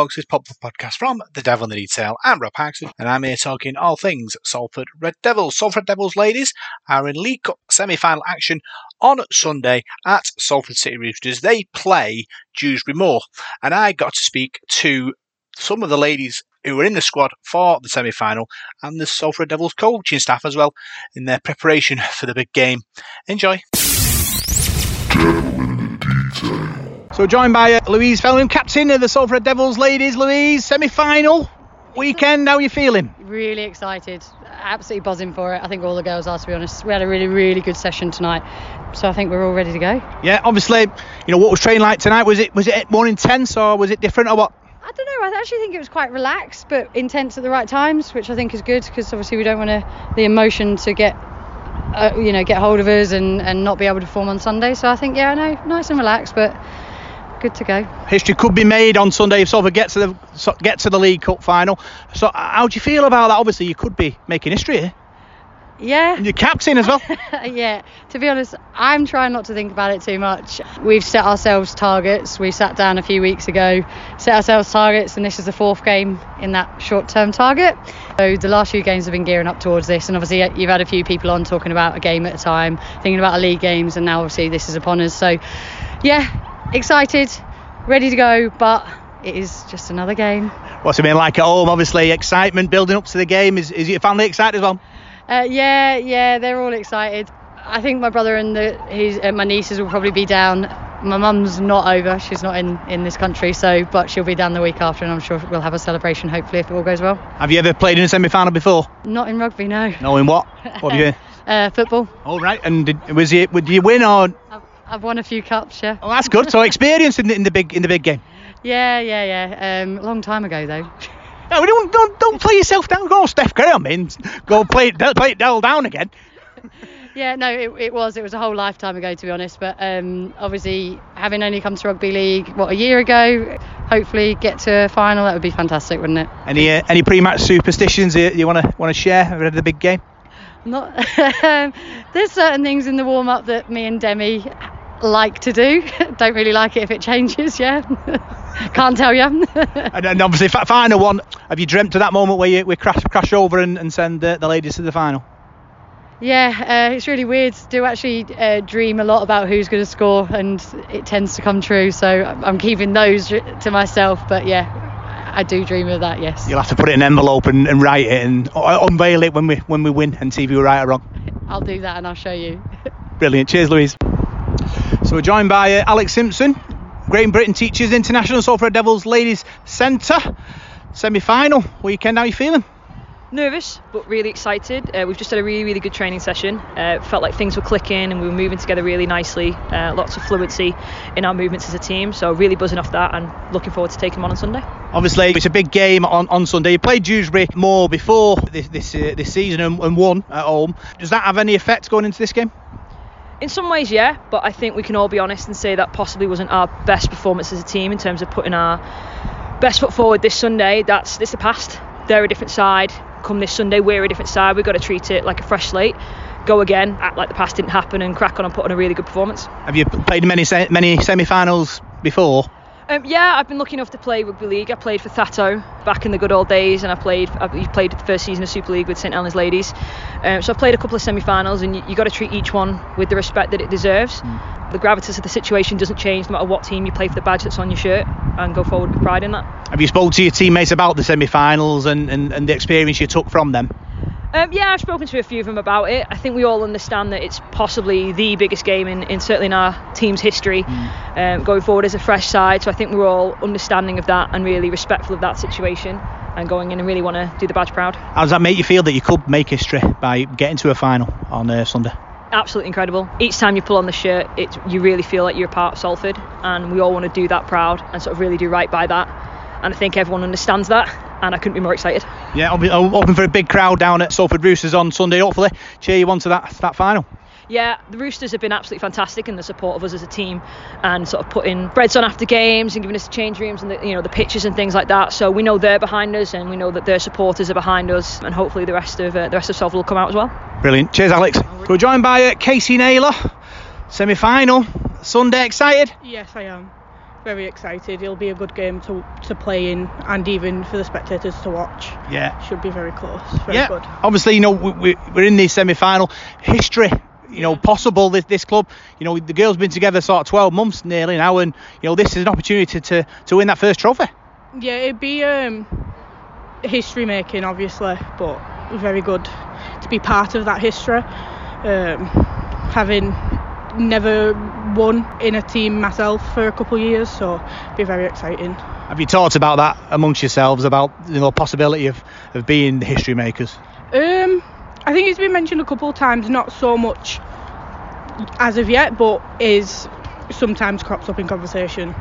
To this pop podcast from The Devil in the Detail. I'm Rob Paxton and I'm here talking all things Salford Red Devils. Salford Devils ladies are in League Cup semi-final action on Sunday at Salford City Roosters. They play Dewsbury Moor and I got to speak to some of the ladies who were in the squad for the semi-final and the Salford Devils coaching staff as well in their preparation for the big game. Enjoy. So joined by uh, Louise Fellingham, captain of the Salford Devils ladies. Louise, semi-final weekend. How are you feeling? Really excited, absolutely buzzing for it. I think all the girls are, to be honest. We had a really, really good session tonight, so I think we're all ready to go. Yeah, obviously, you know what was training like tonight. Was it was it more intense or was it different or what? I don't know. I actually think it was quite relaxed, but intense at the right times, which I think is good because obviously we don't want to the emotion to get. Uh, you know, get hold of us and, and not be able to perform on Sunday. So I think, yeah, no, nice and relaxed, but good to go. History could be made on Sunday if Salford get to the get to the League Cup final. So how do you feel about that? Obviously, you could be making history here. Yeah. And you're captain as well. yeah. To be honest, I'm trying not to think about it too much. We've set ourselves targets. We sat down a few weeks ago, set ourselves targets, and this is the fourth game in that short-term target. So the last few games have been gearing up towards this, and obviously you've had a few people on talking about a game at a time, thinking about a league games, and now obviously this is upon us. So, yeah, excited, ready to go, but it is just another game. What's it been like at home? Obviously, excitement building up to the game. Is, is your family excited as well? Uh, yeah, yeah, they're all excited. I think my brother and the, his, uh, my nieces will probably be down. My mum's not over; she's not in, in this country, so but she'll be down the week after, and I'm sure we'll have a celebration. Hopefully, if it all goes well. Have you ever played in a semi-final before? Not in rugby, no. No, in what? What have you? uh, football. All right, and did, was it? Did you win or? I've, won a few cups, yeah. Oh, that's good. So experience in the, in the big in the big game. Yeah, yeah, yeah. Um, long time ago though. No, don't, don't, don't play yourself down. Go Steph Graham in. Go play it, play it down again. Yeah, no, it, it was. It was a whole lifetime ago, to be honest. But um, obviously, having only come to rugby league what a year ago, hopefully get to a final. That would be fantastic, wouldn't it? Any uh, any pre-match superstitions you, you want to want to share ahead of the big game? Not. there's certain things in the warm-up that me and Demi like to do. Don't really like it if it changes. Yeah. Can't tell you. and, and obviously, final one. Have you dreamt of that moment where you we crash crash over and, and send the, the ladies to the final? Yeah, uh, it's really weird. Do actually uh, dream a lot about who's going to score, and it tends to come true. So I'm keeping those to myself. But yeah, I do dream of that. Yes. You'll have to put it in an envelope and, and write it and unveil it when we when we win and see if you were right or wrong. I'll do that and I'll show you. Brilliant. Cheers, Louise. So we're joined by uh, Alex Simpson, Great Britain Teachers International Salford Devils Ladies Centre. Semi-final weekend. How are you feeling? nervous but really excited. Uh, we've just had a really, really good training session. Uh, felt like things were clicking and we were moving together really nicely. Uh, lots of fluency in our movements as a team. So really buzzing off that and looking forward to taking them on on Sunday. Obviously, it's a big game on, on Sunday. You played Dewsbury Moor before this this, uh, this season and, and won at home. Does that have any effect going into this game? In some ways, yeah, but I think we can all be honest and say that possibly wasn't our best performance as a team in terms of putting our best foot forward this Sunday. That's it's the past. They're a different side come this Sunday, we're a different side. We've got to treat it like a fresh slate. Go again, act like the past didn't happen, and crack on and put on a really good performance. Have you played many many semi-finals before? Um, yeah, I've been lucky enough to play rugby league. I played for Thatto back in the good old days, and I played. I played the first season of Super League with St Helens Ladies. Um, so I played a couple of semi-finals, and you, you got to treat each one with the respect that it deserves. Mm. The gravitas of the situation doesn't change no matter what team you play for the badge that's on your shirt, and go forward with pride in that. Have you spoke to your teammates about the semi-finals and, and, and the experience you took from them? Um, yeah, I've spoken to a few of them about it. I think we all understand that it's possibly the biggest game in, in certainly in our team's history mm. um, going forward as a fresh side. So I think we're all understanding of that and really respectful of that situation and going in and really want to do the badge proud. How does that make you feel that you could make history by getting to a final on uh, Sunday? Absolutely incredible. Each time you pull on the shirt, it, you really feel like you're a part of Salford, and we all want to do that proud and sort of really do right by that. And I think everyone understands that and I couldn't be more excited. Yeah, I'll be hoping for a big crowd down at Salford Roosters on Sunday. Hopefully, cheer you on to that that final. Yeah, the Roosters have been absolutely fantastic in the support of us as a team, and sort of putting breads on after games and giving us the change rooms and the, you know the pitches and things like that. So we know they're behind us, and we know that their supporters are behind us, and hopefully the rest of uh, the rest of Salford will come out as well. Brilliant. Cheers, Alex. We're joined by uh, Casey Naylor. Semi final. Sunday, excited? Yes, I am. Very excited. It'll be a good game to, to play in and even for the spectators to watch. Yeah. Should be very close. Very yeah. good. Obviously, you know, we, we, we're in the semi final. History. You know, possible this, this club. You know, the girls been together sort of 12 months nearly now, and you know, this is an opportunity to, to win that first trophy. Yeah, it'd be um, history making, obviously, but very good to be part of that history. Um, having never won in a team myself for a couple of years, so it'd be very exciting. Have you talked about that amongst yourselves about you know possibility of, of being the history makers? Um, I think it's been mentioned a couple of times, not so much as of yet, but is sometimes crops up in conversation.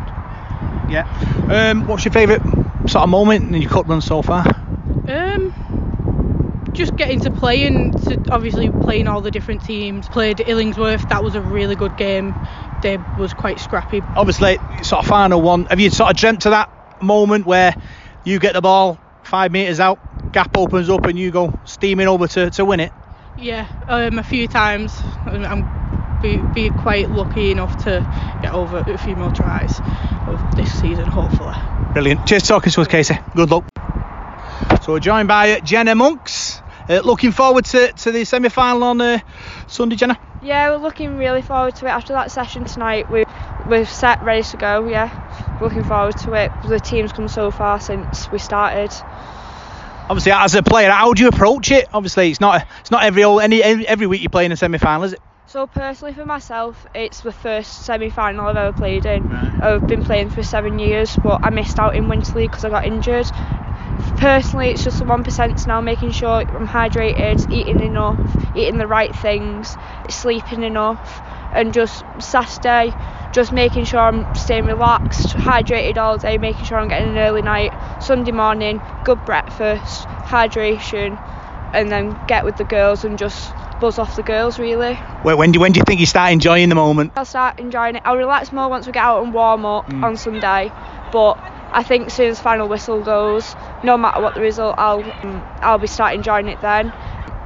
Yeah. Um, what's your favourite sort of moment in your cup run so far? Um, just getting to play and to obviously playing all the different teams. Played Illingworth, that was a really good game. They was quite scrappy. Obviously, sort of final one. Have you sort of dreamt to that moment where you get the ball five metres out, gap opens up, and you go steaming over to, to win it? Yeah, um, a few times. I'm be, be quite lucky enough to get over a few more tries of this season, hopefully. Brilliant. Cheers talking to us, Casey. Good luck. So we're joined by Jenna Monks. Uh, looking forward to, to the semi final on uh, Sunday, Jenna. Yeah, we're looking really forward to it. After that session tonight, we we're set, ready to go. Yeah, looking forward to it. The team's come so far since we started. Obviously, as a player, how do you approach it? Obviously, it's not it's not every any every week you play in a semi final, is it? So personally, for myself, it's the first semi-final I've ever played in. I've been playing for seven years, but I missed out in Winter League because I got injured. Personally, it's just the one percent now, making sure I'm hydrated, eating enough, eating the right things, sleeping enough, and just Saturday, just making sure I'm staying relaxed, hydrated all day, making sure I'm getting an early night. Sunday morning, good breakfast, hydration, and then get with the girls and just buzz off the girls really. When, when do when do you think you start enjoying the moment? I'll start enjoying it. I'll relax more once we get out and warm up mm. on Sunday, but I think as soon as final whistle goes, no matter what the result, I'll um, I'll be starting enjoying it then.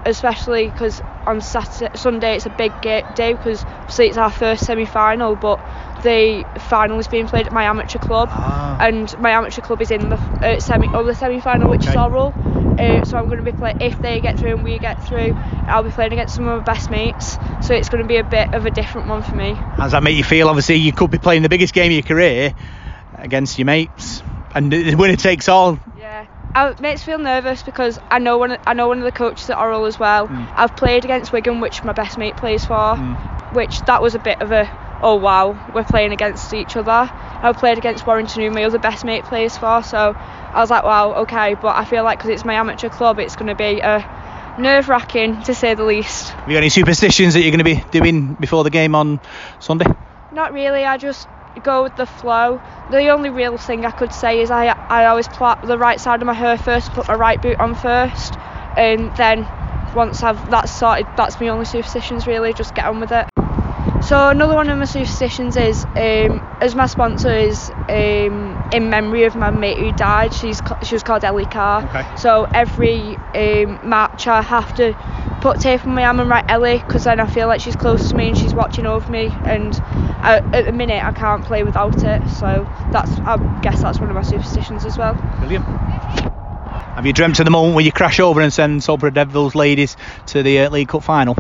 Especially because on Saturday, Sunday it's a big day because obviously it's our first semi-final, but the final is being played at my amateur club, Ah. and my amateur club is in the uh, semi or the semi-final, which is Okay. Orrell. Uh, so I'm going to be playing if they get through and we get through. I'll be playing against some of my best mates, so it's going to be a bit of a different one for me. How does that make you feel? Obviously, you could be playing the biggest game of your career against your mates, and the winner takes all. Yeah, it makes me feel nervous because I know one. I know one of the coaches at Orrell as well. Hmm. I've played against Wigan, which my best mate plays for, hmm. which that was a bit of a oh wow, we're playing against each other. I've played against Warrington, who my other best mate plays for, so I was like wow, okay. But I feel like because it's my amateur club, it's going to be a nerve wracking to say the least. Have you got any superstitions that you're going to be doing before the game on Sunday? Not really. I just go with the flow. The only real thing I could say is I I always plait the right side of my hair first, put my right boot on first, and then once I've that's sorted, that's my only superstitions really. Just get on with it. So another one of my superstitions is, um, as my sponsor is um, in memory of my mate who died. She's she was called Ellie Carr. Okay. So every um, match I have to put tape on my arm and write Ellie because then I feel like she's close to me and she's watching over me. And I, at the minute I can't play without it. So that's I guess that's one of my superstitions as well. Brilliant. Have you dreamt of the moment where you crash over and send Salford Devils ladies to the uh, League Cup final?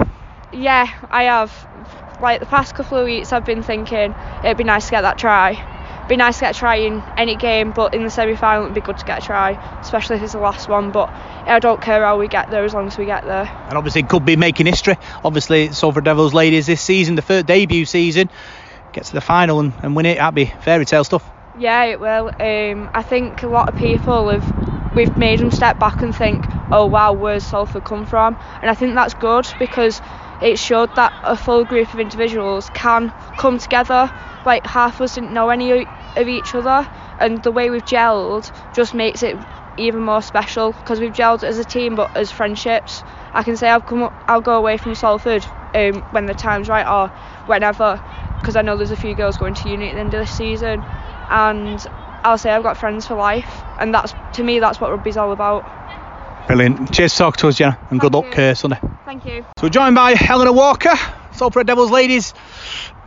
Yeah, I have. Like the past couple of weeks, I've been thinking it'd be nice to get that try. Be nice to get a try in any game, but in the semi-final it'd be good to get a try, especially if it's the last one. But I don't care how we get there as long as we get there. And obviously could be making history. Obviously, Salford Devils ladies this season, the first debut season, get to the final and, and win it. That'd be fairy tale stuff. Yeah, it will. Um, I think a lot of people have we've made them step back and think, oh wow, where's Salford come from? And I think that's good because it showed that a full group of individuals can come together. Like half of us didn't know any of each other, and the way we've gelled just makes it even more special because we've gelled as a team, but as friendships. I can say I've come, I'll go away from Salford um, when the time's right or whenever. Because I know there's a few girls going to uni at the end of this season, and I'll say I've got friends for life, and that's to me that's what rugby's all about. Brilliant. Cheers talk to us, Jenna, and good luck uh, Sunday. Thank you. So we're joined by Helena Walker, Salford Red Devils ladies.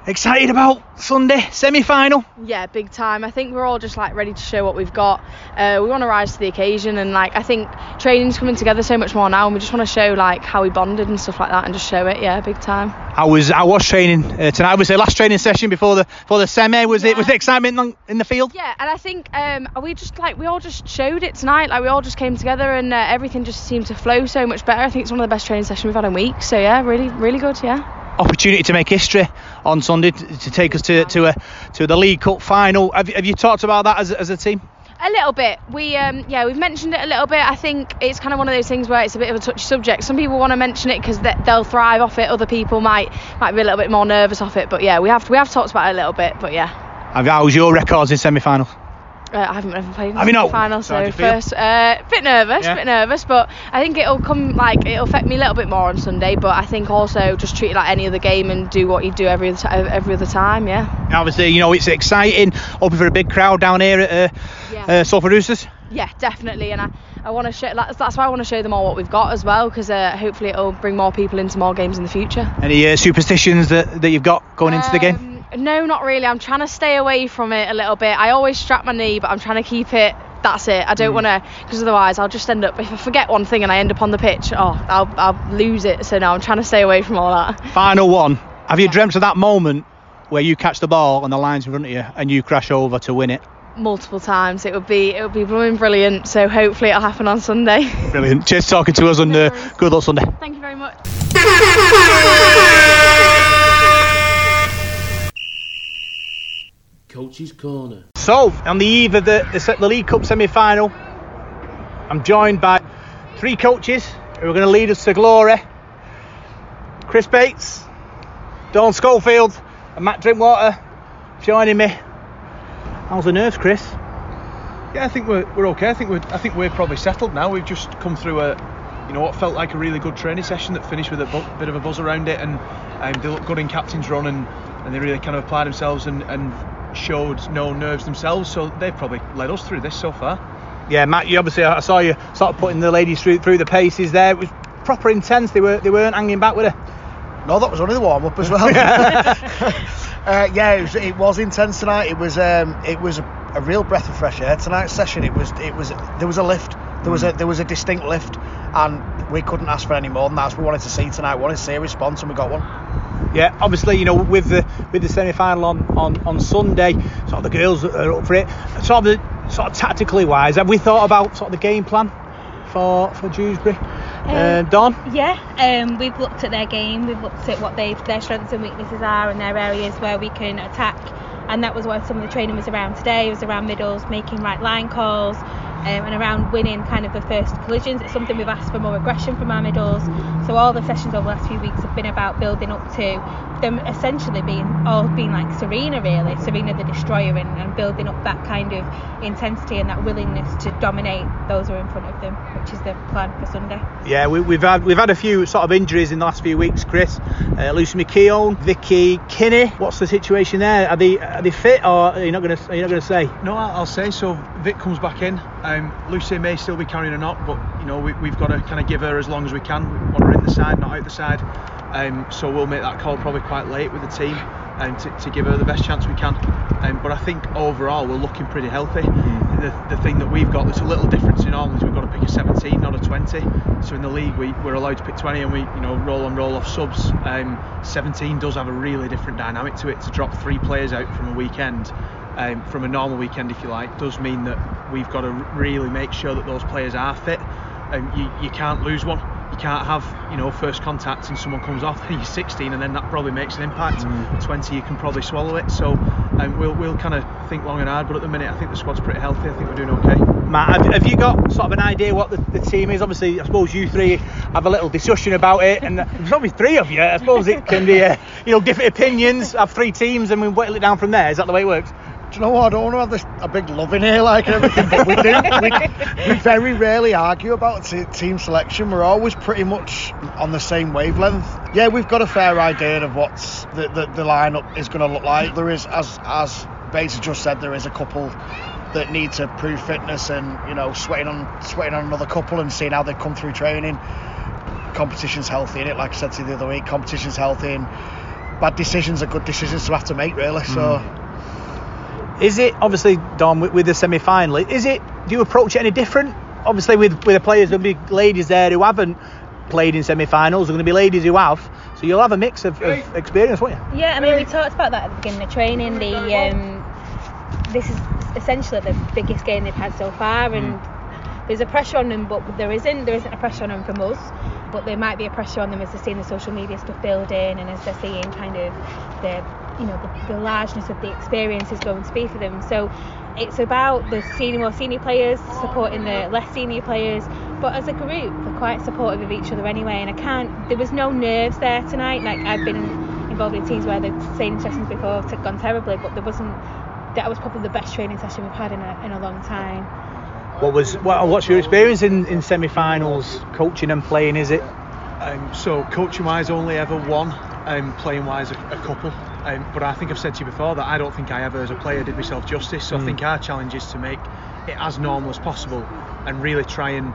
Excited about Sunday semi-final. Yeah, big time. I think we're all just like ready to show what we've got. Uh, we want to rise to the occasion, and like I think training's coming together so much more now, and we just want to show like how we bonded and stuff like that, and just show it. Yeah, big time. I was I was training uh, tonight. Was the last training session before the before the semi? Was it was the excitement in the field? Yeah, and I think um, we just like we all just showed it tonight. Like we all just came together, and uh, everything just seemed to flow so much better. I think it's one of the best training sessions we've had in weeks. So yeah, really, really good. Yeah. Opportunity to make history on Sunday to, to take us to to a to the League Cup final. Have, you- have you talked about that as, a- as a team? A little bit. We um yeah we've mentioned it a little bit. I think it's kind of one of those things where it's a bit of a touchy subject. Some people want to mention it because they'll thrive off it. Other people might might be a little bit more nervous off it. But yeah, we have we have talked about it a little bit. But yeah. How's your records in semi-finals? Uh, I haven't ever played in the final, So so first, uh, bit nervous, Yeah. bit nervous, but I think it'll come like it'll affect me a little bit more on Sunday. But I think also just treat it like any other game and do what you do every other ti- every other time. Yeah. Obviously, you know it's exciting. Hoping for a big crowd down here at uh, Yeah. uh, Salford Roosters. Yeah, definitely, and I, I want to show that's, that's why I want to show them all what we've got as well, because uh, hopefully it'll bring more people into more games in the future. Any uh, superstitions that, that you've got going into the game? No, not really. I'm trying to stay away from it a little bit. I always strap my knee, but I'm trying to keep it. That's it. I Mm. don't want to, because otherwise I'll just end up. If I forget one thing and I end up on the pitch, oh, I'll I'll lose it. So now I'm trying to stay away from all that. Final one. Have you dreamt of that moment where you catch the ball and the line's in front of you and you crash over to win it? Multiple times. It would be it would be blooming brilliant. So hopefully it'll happen on Sunday. Brilliant. Cheers talking to us and No uh, good luck Sunday. Thank you very much. Coach's Corner. So, on the eve of the, the, the League Cup semi final, I'm joined by three coaches who are going to lead us to glory Chris Bates, Dawn Schofield, and Matt Drinkwater joining me. How's the nerves, Chris? Yeah, I think we're, we're okay. I think we're I think we're probably settled now. We've just come through a you know what felt like a really good training session that finished with a bu- bit of a buzz around it, and um, they looked good in captain's run, and, and they really kind of applied themselves and, and showed no nerves themselves. So they've probably led us through this so far. Yeah, Matt, you obviously I saw you sort of putting the ladies through through the paces there. It was proper intense. They were they weren't hanging back with her. No, that was only the warm up as well. uh, yeah, it was, it was intense tonight. It was um, it was a, a real breath of fresh air tonight's session. It was it was there was a lift. There was a there was a distinct lift, and we couldn't ask for any more than that. That's what we wanted to see tonight. We wanted to see a response, and we got one. Yeah, obviously, you know, with the with the semi final on, on, on Sunday, sort of the girls are up for it. Sort of the sort of tactically wise, have we thought about sort of the game plan for for Dewsbury? Uh, Dawn? Yeah, um, we've looked at their game, we've looked at what they, their strengths and weaknesses are and their areas where we can attack. And that was what some of the training was around today. It was around middles, making right line calls, um, and around winning kind of the first collisions. It's something we've asked for more aggression from our middles. So all the sessions over the last few weeks have been about building up to them essentially being all being like Serena really, Serena the destroyer, and, and building up that kind of intensity and that willingness to dominate those who are in front of them, which is the plan for Sunday. Yeah, we, we've had we've had a few sort of injuries in the last few weeks, Chris. Uh, Lucy McKeown, Vicky Kinney. What's the situation there? Are they are they fit or are you not going to are you not going to say? No, I'll I'll say so. Vic comes back in. Um, Lucy may still be carrying a knock, but you know we, we've got to kind of give her as long as we can. We want her in the side, not out the side. Um, so we'll make that call probably quite late with the team, and to, to give her the best chance we can. Um, but I think overall we're looking pretty healthy. The, the thing that we've got that's a little difference in Ireland is we've got to pick a 17, not a 20. So in the league we, we're allowed to pick 20, and we you know roll on roll off subs. Um, 17 does have a really different dynamic to it. To drop three players out from a weekend um, from a normal weekend, if you like, does mean that we've got to really make sure that those players are fit. Um, you, you can't lose one. You can't have, you know, first contact and someone comes off and you're 16 and then that probably makes an impact. 20, you can probably swallow it. So um, we'll, we'll kind of think long and hard, but at the minute, I think the squad's pretty healthy. I think we're doing okay. Matt, have, have you got sort of an idea what the, the team is? Obviously, I suppose you three have a little discussion about it, and there's only three of you. I suppose it can be, uh, you know, different opinions. Have three teams, and we whittle it down from there. Is that the way it works? Do you know what? I don't want to have this a big love in here like everything, but we do. We, we very rarely argue about t- team selection. We're always pretty much on the same wavelength. Yeah, we've got a fair idea of what's the the, the lineup is going to look like. There is, as as Bates just said, there is a couple that need to prove fitness and you know sweating on sweating on another couple and seeing how they come through training. Competition's healthy in it, like I said to you the other week. Competition's healthy and bad decisions are good decisions to have to make really. So. Mm. Is it obviously Dom with, with the semi-final? Is it? Do you approach it any different? Obviously, with with the players, there'll be ladies there who haven't played in semi-finals. There're going to be ladies who have. So you'll have a mix of, of experience, won't you? Yeah, I mean, we talked about that at the beginning of training. The um, this is essentially the biggest game they've had so far, and there's a pressure on them, but there isn't. There isn't a pressure on them from us, but there might be a pressure on them as they're seeing the social media stuff building, and as they're seeing kind of the you know the, the largeness of the experience is going to be for them. So it's about the senior, more senior players supporting the less senior players, but as a group, they're quite supportive of each other anyway. And I can't. There was no nerves there tonight. Like I've been involved in teams where the same sessions before have gone terribly, but there wasn't. That was probably the best training session we've had in a, in a long time. What was what, what's your experience in, in semi-finals, coaching and playing? Is it? Um, so coaching wise, only ever one. Um, playing wise, a, a couple. Um, but I think I've said to you before that I don't think I ever, as a player, did myself justice. So I think our challenge is to make it as normal as possible and really try and,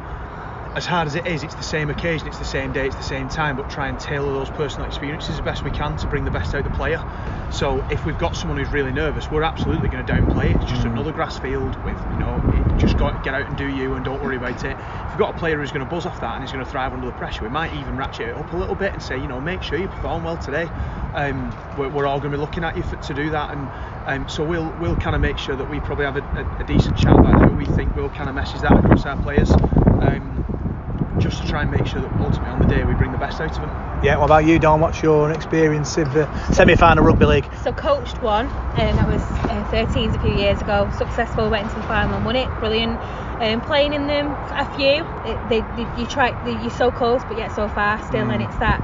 as hard as it is, it's the same occasion, it's the same day, it's the same time, but try and tailor those personal experiences as best we can to bring the best out of the player. So if we've got someone who's really nervous, we're absolutely going to downplay it. It's just another grass field with, you know, just go, get out and do you and don't worry about it. If we've got a player who's going to buzz off that and is going to thrive under the pressure, we might even ratchet it up a little bit and say, you know, make sure you perform well today. Um, we're, we're all going to be looking at you for, to do that, and um, so we'll we'll kind of make sure that we probably have a, a, a decent chat about how we think we'll kind of message that across our players. Um, just to try and make sure that ultimately on the day we bring the best out of them. Yeah. What about you, Dom? What's your experience of the semi-final rugby league? So coached one, and that was uh, 13s a few years ago. Successful, went into the final and won it. Brilliant. Um, playing in them a few, it, they, they, you try, they, you're so close but yet so far still, and it's that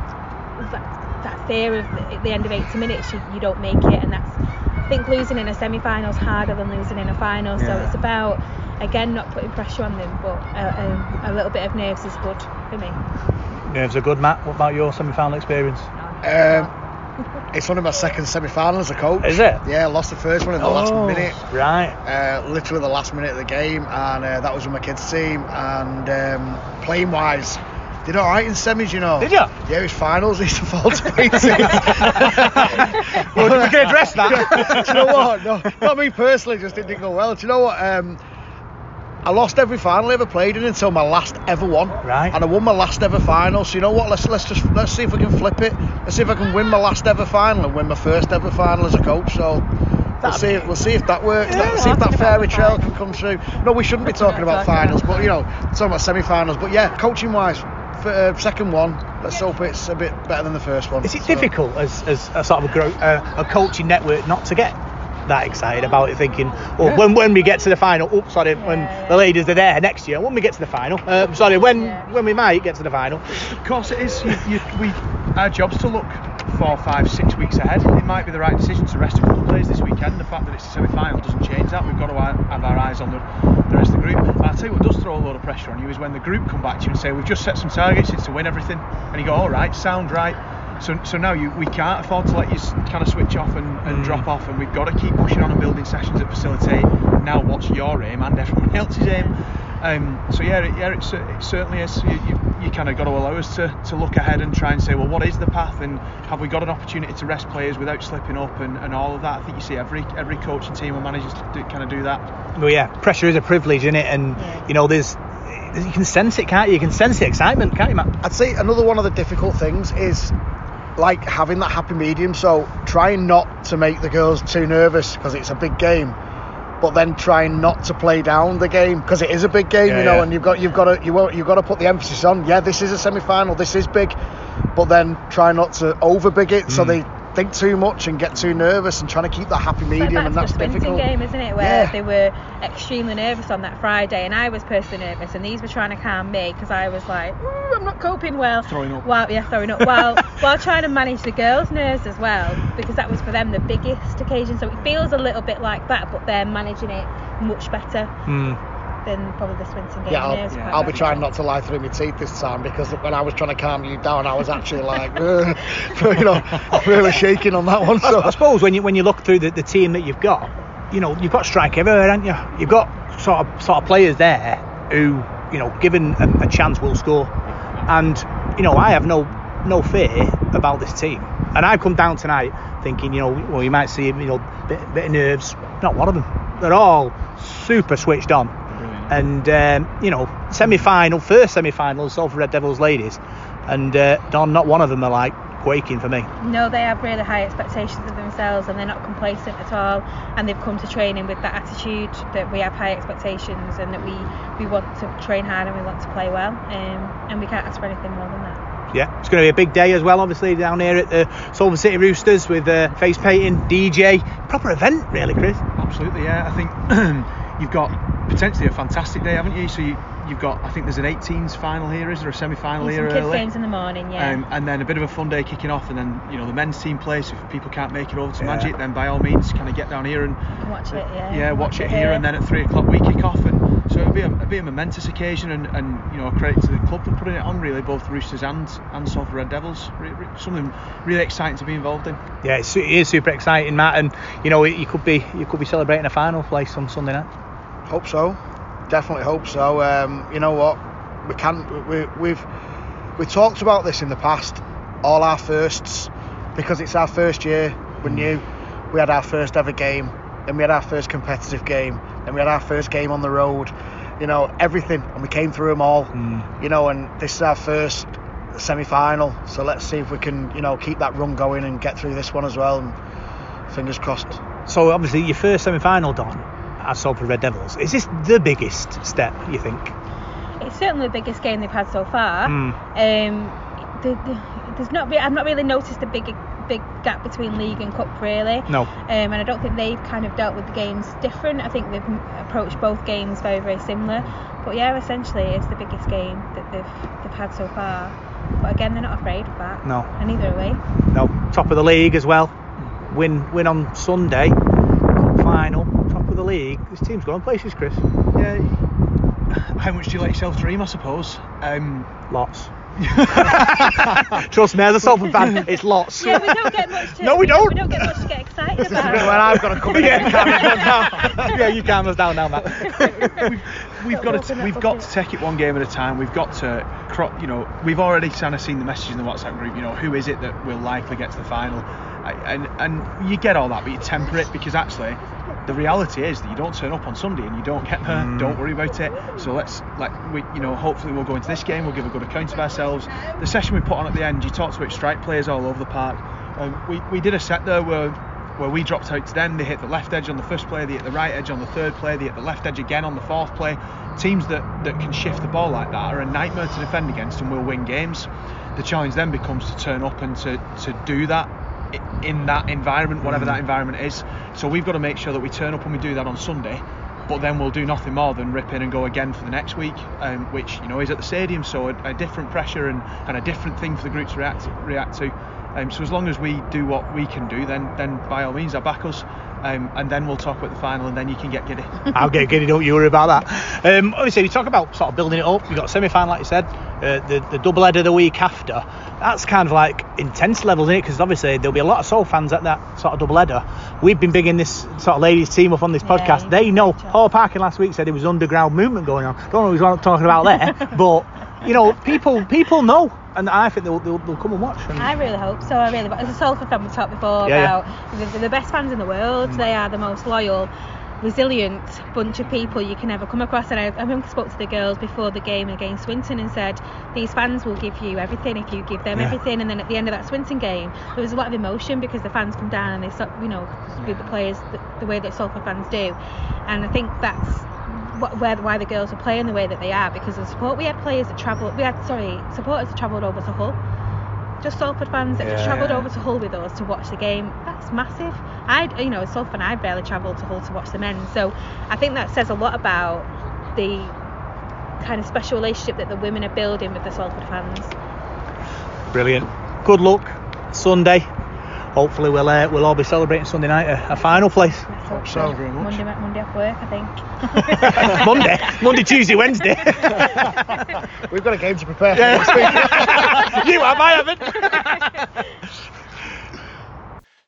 that, that fear of at the end of 80 minutes you, you don't make it, and that's I think losing in a semi-final is harder than losing in a final. So it's about again not putting pressure on them, but uh, um, a little bit of nerves is good for me. Nerves are good, Matt. What about your semi-final experience? Um, it's one of my second semi-final as a coach. Is it? Yeah, I lost the first one in the last Oh, minute. Right. uh, literally the last minute of the game, and uh, that was with my kids' team. And um, playing wise, did all right in semis, you know. Did ya? Yeah, it was finals. Used to fall to pieces. well, we can address that. Do you know what? No, not me personally. Just it didn't go well. Do you know what? Um, I lost every final I ever played in until my last ever one. Right. And I won my last ever final. So you know what? Let's let's just let's see if we can flip it. Let's see if I can win my last ever final and win my first ever final as a coach. So. We'll see. If, we'll see if that works. Yeah, That- see if that fairy trail can come through. No, we shouldn't be talking about finals, but you know, talking about semi-finals. But yeah, coaching-wise, for, uh, second one. Let's hope it's a bit better than the first one. Is it So- difficult as, as a sort of a, uh, a coaching network not to get that excited about it, thinking, oh, when when we get to the final, oh, sorry, when the ladies are there next year, when we get to the final, uh, sorry, when Yeah. when we might get to the final. Of course it is. You, you, we, our job's to look four, five, six weeks ahead. It might be the right decision to rest a couple of players this weekend. The fact that it's a semi-final doesn't change that. We've got to have our eyes on the, the rest of the group. And I'll tell you what does throw a lot of pressure on you is when the group come back to you and say, we've just set some targets, it's to win everything. And you go, all right, sound right. So, so now you, we can't afford to let you kind of switch off and, and drop off, and we've got to keep pushing on and building sessions that facilitate now what's your aim and everyone else's aim. Um, so yeah, it, yeah, it, it certainly is. You, you, you kind of got to allow us to, to look ahead and try and say, well, what is the path, and have we got an opportunity to rest players without slipping up, and, and all of that. I think you see every every coaching team or managers do, kind of do that. Well, yeah, pressure is a privilege, isn't it? And Yeah. you know, there's you can sense it, can't you? You can sense the excitement, can't you, Matt? I'd say another one of the difficult things is like having that happy medium. So trying not to make the girls too nervous because it's a big game, but then trying not to play down the game because it is a big game, Yeah, you know. yeah. And you've got you've got to you won't- you've got to put the emphasis on. Yeah, this is a semi-final. This is big, but then try not to over big it so Mm. they think too much and get too nervous and trying to keep that happy It's like medium, back and to that's the Swinton difficult. game, isn't it? Where Yeah. they were extremely nervous on that Friday, and I was personally nervous, and these were trying to calm me because I was like, I'm not coping well. Throwing up. While yeah, throwing up. While while trying to manage the girls' nerves as well, because that was for them the biggest occasion. So it feels a little bit like that, but they're managing it much better Hmm. Than probably the Swinton game. Yeah, I'll, quite I'll be trying not to lie through my teeth this time because when I was trying to calm you down, I was actually like, "Ugh," uh, you know, really shaking on that one. I, I suppose when you when you look through the, the team that you've got, you know, you've got strike everywhere, haven't you? You've got sort of sort of players there who, you know, given a, a chance will score. And, you know, I have no no fear about this team. And I've come down tonight thinking, you know, well you might see, you know, bit, bit of nerves. Not one of them. They're all super switched on. And um, you know, semi-final, first semi-final, Salford Red Devils ladies, and uh, Dawn, not one of them are like quaking for me. No, they have really high expectations of themselves and they're not complacent at all. And they've come to training with that attitude that we have high expectations and that we, we want to train hard and we want to play well. Um, and we can't ask for anything more than that. Yeah, it's going to be a big day as well, obviously, down here at the Salford City Roosters with uh, face painting, DJ. Proper event, really, Chris. Absolutely, yeah. I think you've got potentially a fantastic day, haven't you? So you, you've got, I think there's an 18s final here, is there a semi-final here some kids early? games in the morning, yeah. Um, and then a bit of a fun day kicking off, and then you know the men's team plays. If people can't make it over to Yeah. Magic, then by all means, kind of get down here and You watch it, yeah. yeah, watch, it here, and then at three o'clock we kick off, and so it'll be a, it'll be a momentous occasion, and, and you know a credit to the club for putting it on. Really, both Roosters and and Salford Red Devils. Re- re- something really exciting to be involved in. Yeah, it's, it is super exciting, Matt, and you know you could be you could be celebrating a final place on Sunday night. Hope so, definitely hope so. Um, you know what, we can't. we, we've we talked about this in the past, all our firsts, because it's our first year. We're new. We had our first ever game, then we had our first competitive game, then we had our first game on the road. You know everything, and we came through them all. You know, and this is our first semi-final. So let's see if we can, you know, keep that run going and get through this one as well. And fingers crossed. So obviously your first semi-final, Dawn, at Salford Red Devils. Is this the biggest step you think? It's certainly the biggest game they've had so far. Mm. Um, the, the, there's not I've not really noticed a big big gap between league and cup really. No. Um, and I don't think they've kind of dealt with the games different. I think they've approached both games very very similar. But yeah, essentially it's the biggest game that they've they've had so far. But again, they're not afraid of that. No. And neither are we. No, top of the league as well. Win win on Sunday. Cup final, top of the league. This team's going places, Chris. Yeah. How much do you let yourself dream? I suppose. Um, Lots. Trust me, as a Salford fan, it's lots. Yeah, we don't get much to. No, we don't. We don't get much to get excited This about. the bit where I've got to come in yeah, and calm us down. yeah, you calm us down now, Matt. we've got to open we've got to take it one game at a time. We've got to cro- you know we've already kind of seen the message in the WhatsApp group. You know who is it that will likely get to the final, I, and and you get all that, but you temper it because actually the reality is that you don't turn up on Sunday and you don't get there. Don't worry about it. So let's like we you know hopefully we'll go into this game. We'll give a good account of ourselves. The session we put on at the end, you talked about strike players all over the park. Um, we we did a set there where where we dropped out to them. They hit the left edge on the first play, they hit the right edge on the third play, they hit the left edge again on the fourth play. Teams that, that can shift the ball like that are a nightmare to defend against and will win games. The challenge then becomes to turn up and to, to do that in that environment, whatever that environment is. So we've got to make sure that we turn up and we do that on Sunday. But then we'll do nothing more than rip in and go again for the next week, um, which you know is at the stadium, so a, a different pressure and, and a different thing for the group to react react to. Um, so as long as we do what we can do, then then by all means, I back us. Um, and then we'll talk about the final, and then you can get giddy. I'll get giddy, don't you worry about that. Um, obviously, we talk about sort of building it up. You've got semi final, like you said, uh, the, the double header the week after. That's kind of like intense levels, isn't it? Because obviously, there'll be a lot of Soul fans at that sort of double header. We've been bigging this sort of ladies' team up on this podcast. you They know. Paul great job. Hall Parking last week said there was underground movement going on. Don't know what he's talking about there, but you know, people people know, and I think they'll, they'll, they'll come and watch. And I really hope so. I really. As a Salford fan, we talked before Yeah, yeah. about they're the best fans in the world. Mm. They are the most loyal, resilient bunch of people you can ever come across. And I, I remember spoke to the girls before the game against Swinton and said these fans will give you everything if you give them Yeah. everything. And then at the end of that Swinton game, there was a lot of emotion because the fans come down and they, you know, with the players the, the way that Salford fans do. And I think that's where why the girls are playing the way that they are because of the support. We had players that travelled. We had sorry supporters that travelled over to Hull just Salford fans that just Yeah. travelled over to Hull with us to watch the game. That's massive. I, you know, Salford fan, I barely travelled to Hull to watch the men. So I think that says a lot about the kind of special relationship that the women are building with the Salford fans. Brilliant. Good luck Sunday. Hopefully we'll uh, we'll all be celebrating Sunday night a, a final place. Let's hope so. so. Very much. Monday, Monday off work, I think. Monday, Monday, Tuesday, Wednesday. We've got a game to prepare for next week. you have, I haven't.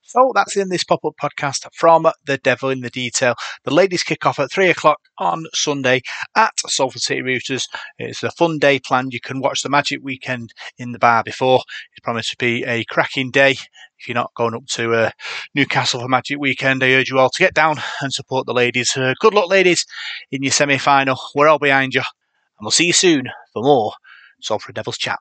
So that's in this pop up podcast from The Devil in the Detail. The ladies kick off at three o'clock on Sunday at Salford City Roosters. It's a fun day planned. You can watch the Magic Weekend in the bar before. It's promised to be a cracking day. If you're not going up to uh, Newcastle for Magic Weekend, I urge you all to get down and support the ladies. Uh, good luck, ladies, in your semi final. We're all behind you. And we'll see you soon for more Salford Devils chat.